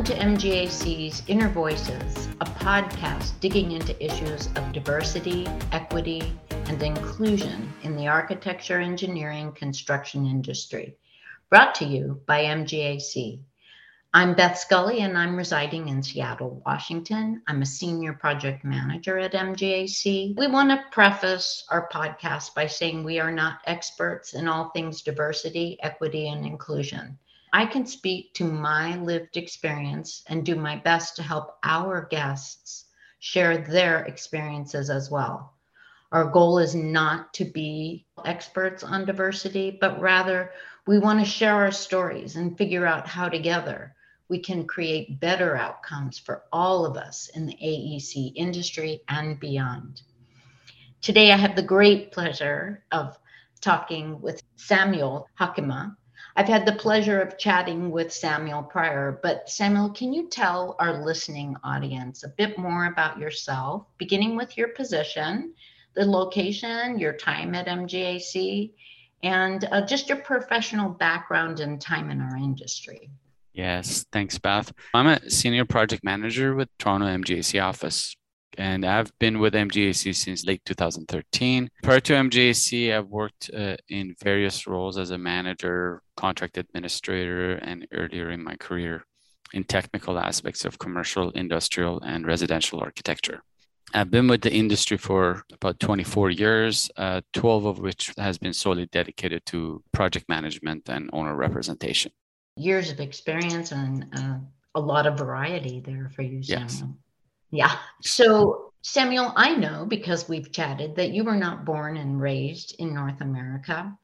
Welcome to MGAC's Inner Voices, a podcast digging into issues of diversity, equity, and inclusion in the architecture, engineering, construction industry. Brought to you by MGAC. I'm Beth Scully and I'm residing in Seattle, Washington. I'm a senior project manager at MGAC. We want to preface our podcast by saying we are not experts in all things diversity, equity, and inclusion. I can speak to my lived experience and do my best to help our guests share their experiences as well. Our goal is not to be experts on diversity, but rather we want to share our stories and figure out how together we can create better outcomes for all of us in the AEC industry and beyond. Today, I have the great pleasure of talking with Samuel Hakima, I've had the pleasure of chatting with Samuel prior, but Samuel, can you tell our listening audience a bit more about yourself, beginning with your position, the location, your time at MGAC, and uh, just your professional background and time in our industry? Yes, thanks, Beth. I'm a senior project manager with Toronto MGAC office and I've been with MGAC since late 2013. Prior to MGAC, I've worked uh, in various roles as a manager, contract administrator, and earlier in my career in technical aspects of commercial, industrial, and residential architecture. I've been with the industry for about 24 years, uh, 12 of which has been solely dedicated to project management and owner representation. Years of experience and uh, a lot of variety there for you, Samuel. Yes. Yeah. So, Samuel, I know because we've chatted that you were not born and raised in North America.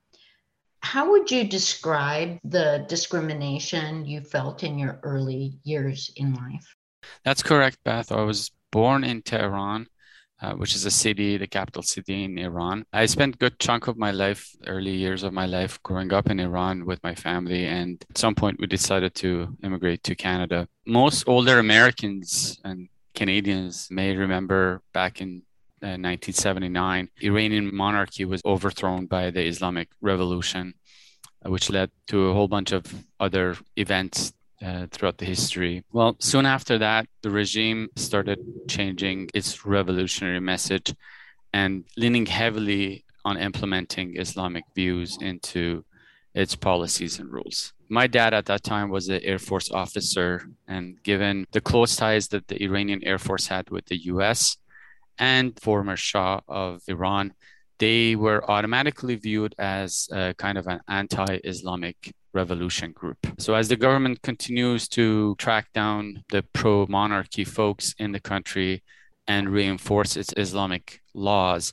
How would you describe the discrimination you felt in your early years in life? That's correct, Beth. I was born in Tehran, uh, which is a city, the capital city in Iran. I spent a good chunk of my life, early years of my life, growing up in Iran with my family. And at some point, we decided to immigrate to Canada. Most older Americans and Canadians may remember back in uh, 1979, Iranian monarchy was overthrown by the Islamic Revolution, uh, which led to a whole bunch of other events uh, throughout the history. Well, soon after that, the regime started changing its revolutionary message and leaning heavily on implementing Islamic views into its policies and rules. My dad at that time was an Air Force officer, and given the close ties that the Iranian Air Force had with the US and former Shah of Iran, they were automatically viewed as kind of an anti Islamic revolution group. So, as the government continues to track down the pro monarchy folks in the country and reinforce its Islamic laws,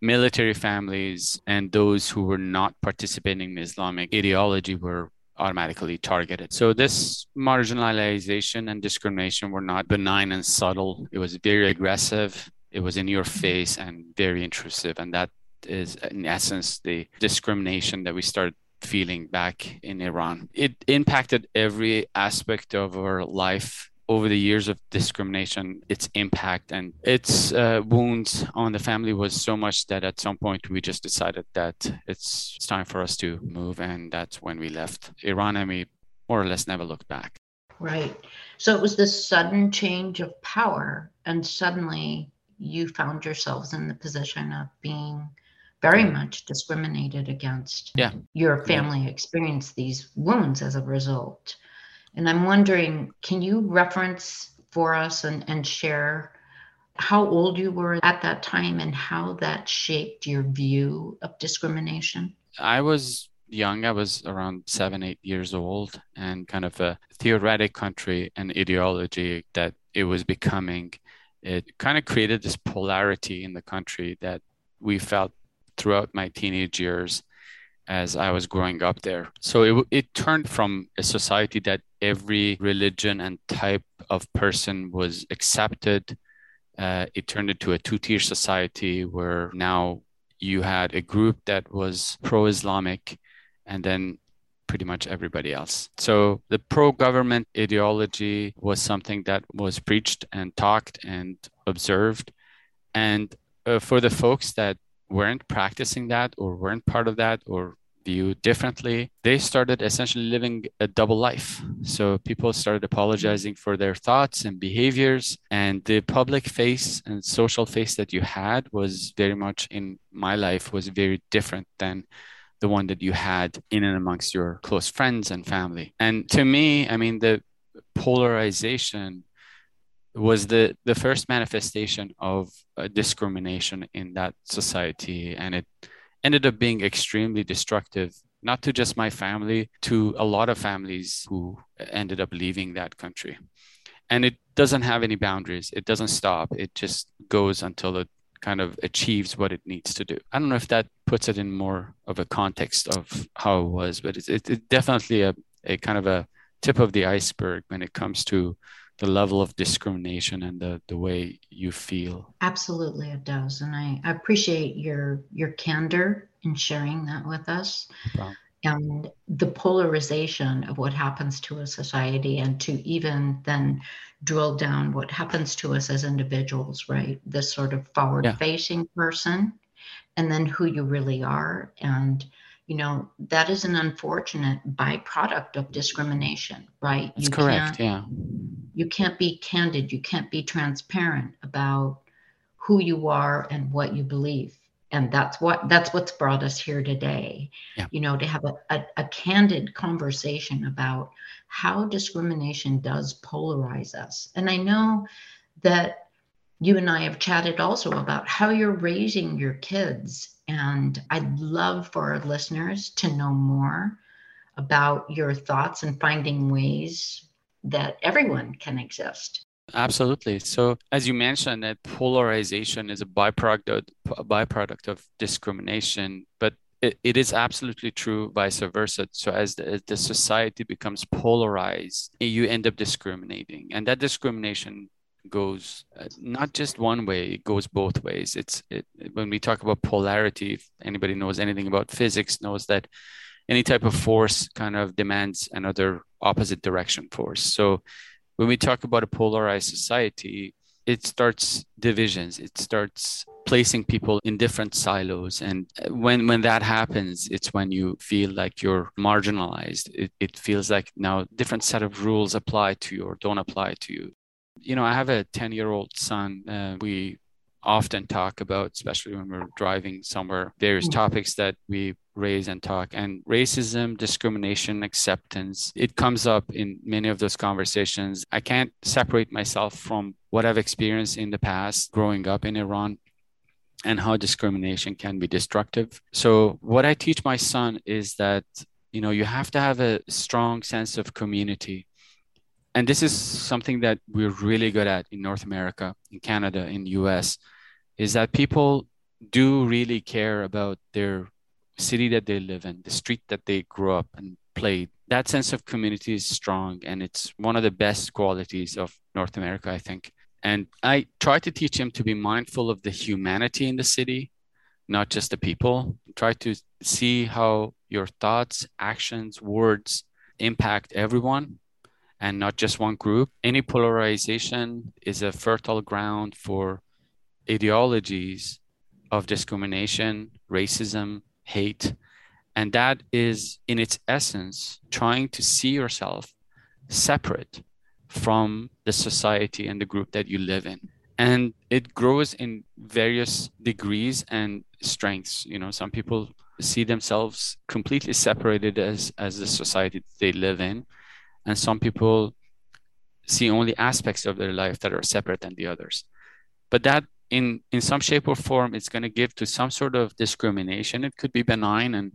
military families and those who were not participating in Islamic ideology were automatically targeted. So this marginalization and discrimination were not benign and subtle. It was very aggressive. It was in your face and very intrusive. And that is in essence the discrimination that we started feeling back in Iran. It impacted every aspect of our life over the years of discrimination, its impact and its uh, wounds on the family was so much that at some point we just decided that it's, it's time for us to move. And that's when we left Iran and we more or less never looked back. Right. So it was this sudden change of power, and suddenly you found yourselves in the position of being very much discriminated against. Yeah. Your family yeah. experienced these wounds as a result. And I'm wondering, can you reference for us and, and share how old you were at that time and how that shaped your view of discrimination? I was young. I was around seven, eight years old, and kind of a theoretic country and ideology that it was becoming. It kind of created this polarity in the country that we felt throughout my teenage years as I was growing up there. So it, it turned from a society that every religion and type of person was accepted. Uh, it turned into a two tier society where now you had a group that was pro Islamic and then pretty much everybody else. So the pro government ideology was something that was preached and talked and observed. And uh, for the folks that weren't practicing that or weren't part of that or view differently, they started essentially living a double life. So people started apologizing for their thoughts and behaviors. And the public face and social face that you had was very much in my life was very different than the one that you had in and amongst your close friends and family. And to me, I mean, the polarization was the the first manifestation of uh, discrimination in that society and it ended up being extremely destructive not to just my family to a lot of families who ended up leaving that country. And it doesn't have any boundaries. It doesn't stop. It just goes until it kind of achieves what it needs to do. I don't know if that puts it in more of a context of how it was but it's, it's definitely a, a kind of a tip of the iceberg when it comes to the level of discrimination and the, the way you feel. Absolutely it does. And i appreciate your your candor in sharing that with us. Wow. and the polarization of what happens to a society and to even then drill down what happens to us as individuals right? This sort of forward facing yeah. person and then who you really are. And you know that is an unfortunate byproduct of discrimination right? That's you correct yeah you can't be candid you can't be transparent about who you are and what you believe. And that's what that's what's brought us here today. Yeah. you know to have a, a, a candid conversation about how discrimination does polarize us. And i know that you and i have chatted also about how you're raising your kids. And I'd love for our listeners to know more about your thoughts and finding ways that everyone can exist. Absolutely. So, as you mentioned, that polarization is a byproduct of, a byproduct of discrimination, but it, it is absolutely true vice versa. So, as the, as the society becomes polarized, you end up discriminating, and that discrimination goes uh, not just one way it goes both ways it's it, when we talk about polarity if anybody knows anything about physics knows that any type of force kind of demands another opposite direction force so when we talk about a polarized society it starts divisions it starts placing people in different silos and when when that happens it's when you feel like you're marginalized it, it feels like now different set of rules apply to you or don't apply to you you know, I have a 10 year old son. Uh, we often talk about, especially when we're driving somewhere, various mm. topics that we raise and talk. And racism, discrimination, acceptance, it comes up in many of those conversations. I can't separate myself from what I've experienced in the past growing up in Iran and how discrimination can be destructive. So, what I teach my son is that, you know, you have to have a strong sense of community and this is something that we're really good at in North America, in Canada, in US, is that people do really care about their city that they live in, the street that they grew up and played. That sense of community is strong, and it's one of the best qualities of North America, I think. And I try to teach him to be mindful of the humanity in the city, not just the people. Try to see how your thoughts, actions, words impact everyone and not just one group. Any polarization is a fertile ground for ideologies of discrimination, racism, hate. And that is, in its essence, trying to see yourself separate from the society and the group that you live in. And it grows in various degrees and strengths. You know, some people see themselves completely separated as, as the society they live in and some people see only aspects of their life that are separate than the others but that in in some shape or form it's going to give to some sort of discrimination. It could be benign and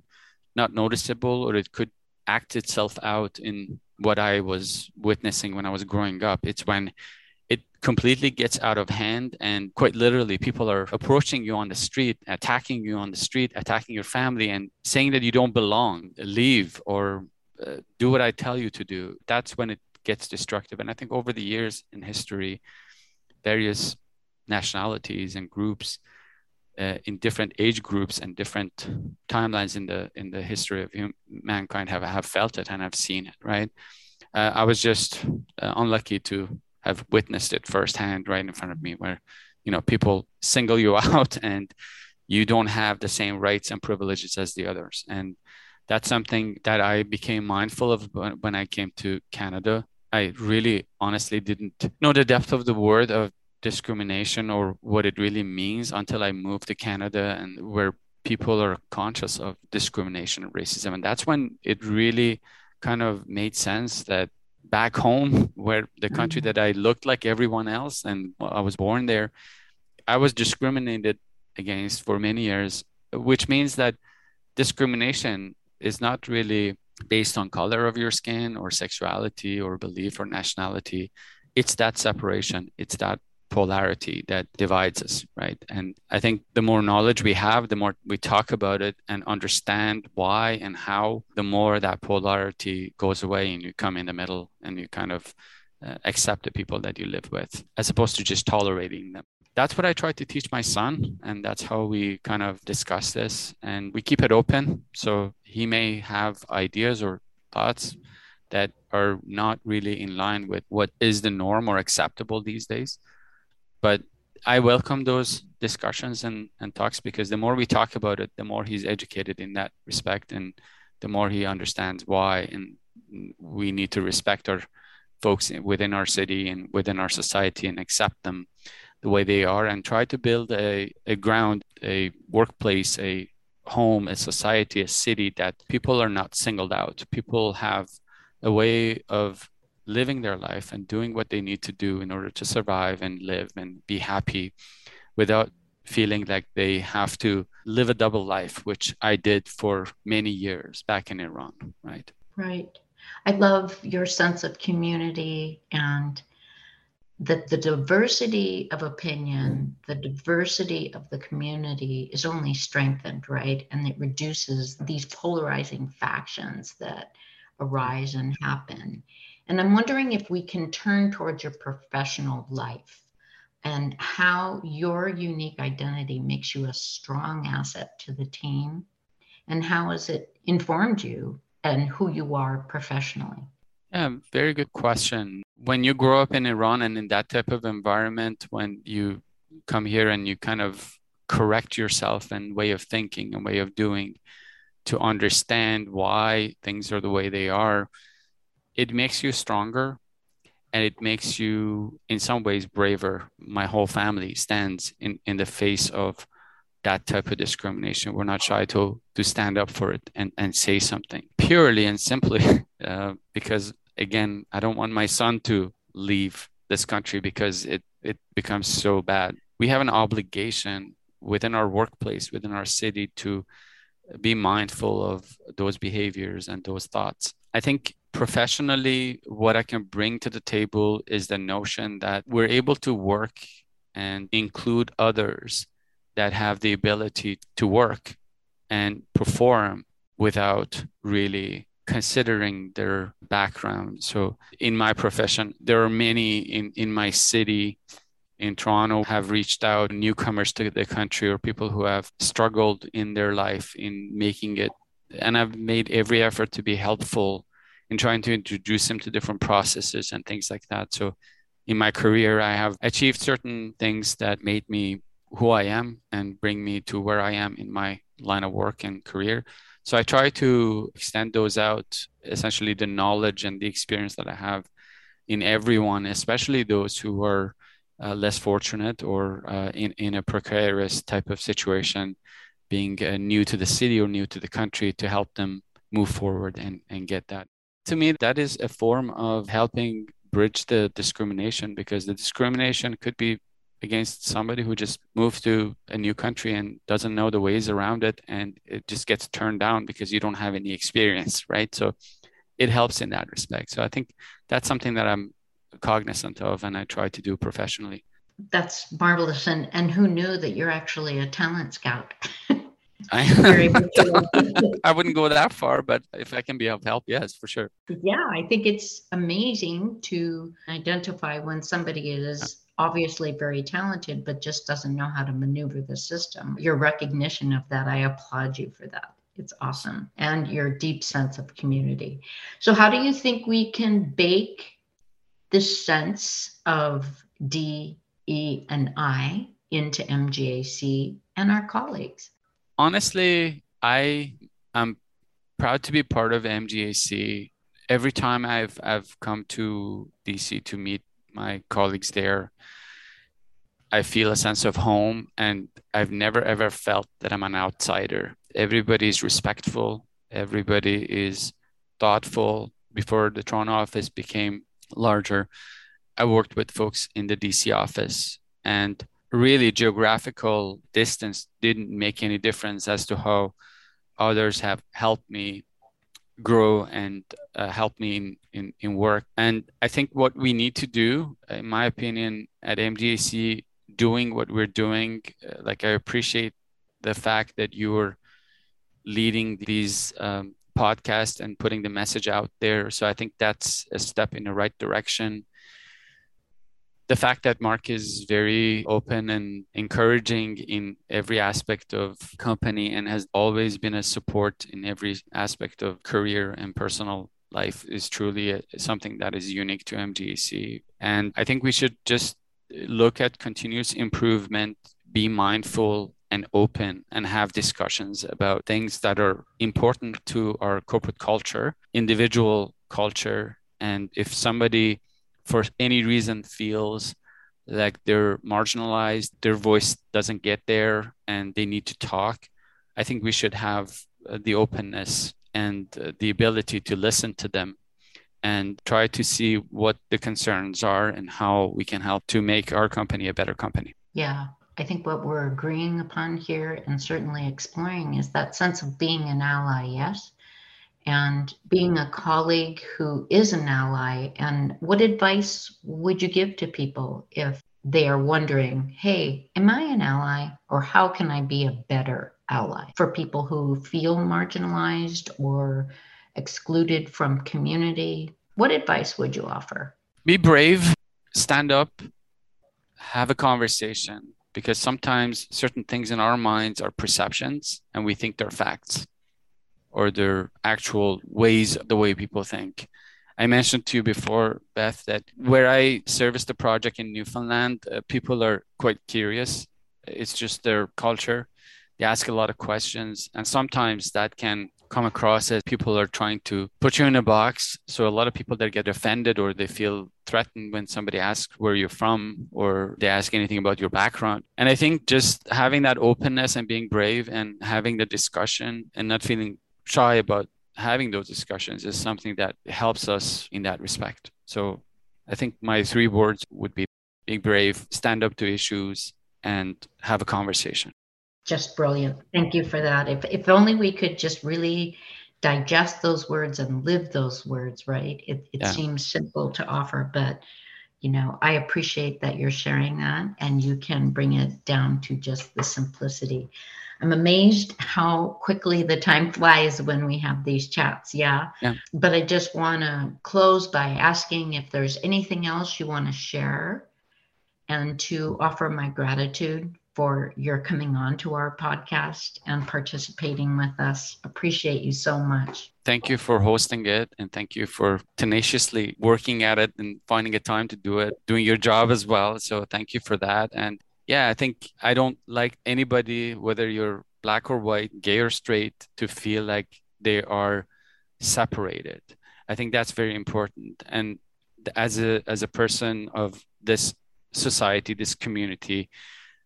not noticeable or it could act itself out in what i was witnessing when i was growing up. It's when it completely gets out of hand and quite literally people are approaching you on the street attacking you on the street attacking your family and saying that you don't belong. Leave or uh, do what I tell you to do, that's when it gets destructive. And I think over the years in history, various nationalities and groups uh, in different age groups and different timelines in the in the history of hum- mankind have have felt it and have seen it. Right. Uh, I was just uh, unlucky to have witnessed it firsthand, right in front of me, where you know people single you out and you don't have the same rights and privileges as the others and That's something that I became mindful of when I came to Canada. I really honestly didn't know the depth of the word of discrimination or what it really means until I moved to Canada and where people are conscious of discrimination and racism. And that's when it really kind of made sense that back home, where the country mm-hmm. that I looked like everyone else and I was born there, I was discriminated against for many years, which means that discrimination is not really based on color of your skin or sexuality or belief or nationality. It's that separation. It's that polarity that divides us, right? And I think the more knowledge we have, the more we talk about it and understand why and how, the more that polarity goes away and you come in the middle and you kind of uh, accept the people that you live with, as opposed to just tolerating them. That's what I try to teach my son, and that's how we kind of discuss this. And we keep it open. So he may have ideas or thoughts that are not really in line with what is the norm or acceptable these days but I welcome those discussions and, and talks because the more we talk about it, the more he's educated in that respect and the more he understands why. And we need to respect our folks within our city and within our society and accept them the way they are and try to build a, a ground, a workplace, a home, a society, a city that people are not singled out. People have a way of living their life and doing what they need to do in order to survive and live and be happy without feeling like they have to live a double life, which I did for many years back in Iran, right? Right. I love your sense of community and that the diversity of opinion, the diversity of the community is only strengthened, right? And it reduces these polarizing factions that arise and happen. And I'm wondering if we can turn towards your professional life and how your unique identity makes you a strong asset to the team and how has it informed you and who you are professionally? Yeah, very good question. When you grow up in Iran and in that type of environment, when you come here and you kind of correct yourself and way of thinking and way of doing to understand why things are the way they are, it makes you stronger and it makes you in some ways braver. My whole family stands in in the face of that type of discrimination. We're not shy to to stand up for it and and say something purely and simply uh, because again i don't want my son to leave this country because it it becomes so bad. We have an obligation within our workplace within our city to be mindful of those behaviors and those thoughts. I think professionally, what I can bring to the table is the notion that we're able to work and include others that have the ability to work and perform without really considering their background. So in my profession, there are many in, in my city in Toronto have reached out newcomers to the country or people who have struggled in their life in making it and I've made every effort to be helpful in trying to introduce them to different processes and things like that. So in my career, I have achieved certain things that made me who I am and bring me to where I am in my line of work and career. So I try to extend those out, essentially the knowledge and the experience that I have in everyone, especially those who are uh, less fortunate or uh, in, in a precarious type of situation, being uh, new to the city or new to the country to help them move forward and, and get that to me, that is a form of helping bridge the discrimination because the discrimination could be against somebody who just moved to a new country and doesn't know the ways around it and it just gets turned down because you don't have any experience right? So it helps in that respect. So i think that's something that i'm cognizant of and i try to do professionally. That's marvelous. And and who knew that you're actually a talent scout I, I wouldn't go that far, but if I can be of help, yes, for sure. Yeah, I think it's amazing to identify when somebody is obviously very talented, but just doesn't know how to maneuver the system. Your recognition of that, I applaud you for that. It's awesome. And your deep sense of community. So, how do you think we can bake this sense of D, E, and I into MGAC and our colleagues? Honestly, I am proud to be part of MGAC. Every time I've I've come to DC to meet my colleagues there, I feel a sense of home, and I've never ever felt that I'm an outsider. Everybody is respectful. Everybody is thoughtful. Before the Toronto office became larger, I worked with folks in the DC office, and really geographical distance didn't make any difference as to how others have helped me grow and uh, help me in, in, in work. And I think what we need to do, in my opinion, at MGAC, doing what we're doing, uh, like I appreciate the fact that you're leading these um, podcasts and putting the message out there. So I think that's a step in the right direction the fact that Mark is very open and encouraging in every aspect of company and has always been a support in every aspect of career and personal life is truly a, something that is unique to MGAC. And I think we should just look at continuous improvement, be mindful and open and have discussions about things that are important to our corporate culture, individual culture. And if somebody for any reason feels like they're marginalized, their voice doesn't get there, and they need to talk, I think we should have uh, the openness and uh, the ability to listen to them and try to see what the concerns are and how we can help to make our company a better company. Yeah. I think what we're agreeing upon here and certainly exploring is that sense of being an ally, yes, and being a colleague who is an ally. And what advice would you give to people if they are wondering, hey, am I an ally or how can I be a better ally for people who feel marginalized or excluded from community? What advice would you offer? Be brave, stand up, have a conversation because sometimes certain things in our minds are perceptions and we think they're facts or their actual ways, the way people think. I mentioned to you before, Beth, that where I service the project in Newfoundland, uh, people are quite curious. It's just their culture. They ask a lot of questions, and sometimes that can come across as people are trying to put you in a box. So a lot of people that get offended or they feel threatened when somebody asks where you're from or they ask anything about your background. And I think just having that openness and being brave and having the discussion and not feeling shy about having those discussions is something that helps us in that respect. So I think my three words would be be brave, stand up to issues, and have a conversation. Just brilliant. Thank you for that. If, if only we could just really digest those words and live those words, right? It, it yeah. seems simple to offer, but you know, I appreciate that you're sharing that and you can bring it down to just the simplicity. I'm amazed how quickly the time flies when we have these chats. Yeah. yeah. But I just want to close by asking if there's anything else you want to share and to offer my gratitude for your coming on to our podcast and participating with us. Appreciate you so much. Thank you for hosting it and thank you for tenaciously working at it and finding a time to do it, doing your job as well. So thank you for that. And yeah, I think I don't like anybody, whether you're black or white, gay or straight, to feel like they are separated. I think that's very important. And as a as a person of this society, this community,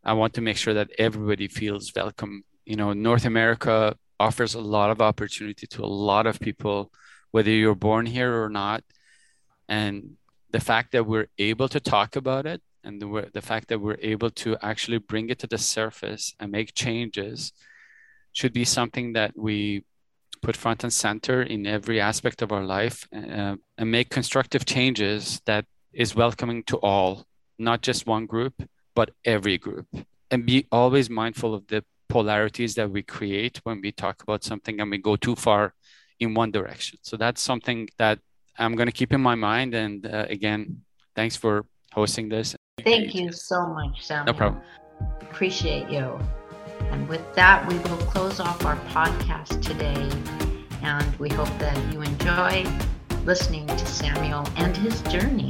I want to make sure that everybody feels welcome. You know, North America offers a lot of opportunity to a lot of people, whether you're born here or not. And the fact that we're able to talk about it and the, the fact that we're able to actually bring it to the surface and make changes should be something that we put front and center in every aspect of our life uh, and make constructive changes that is welcoming to all not just one group but every group and be always mindful of the polarities that we create when we talk about something and we go too far in one direction so that's something that i'm going to keep in my mind and uh, again thanks for hosting this Thank you so much, Sam. No problem. Appreciate you. And with that, we will close off our podcast today. And we hope that you enjoy listening to Samuel and his journey.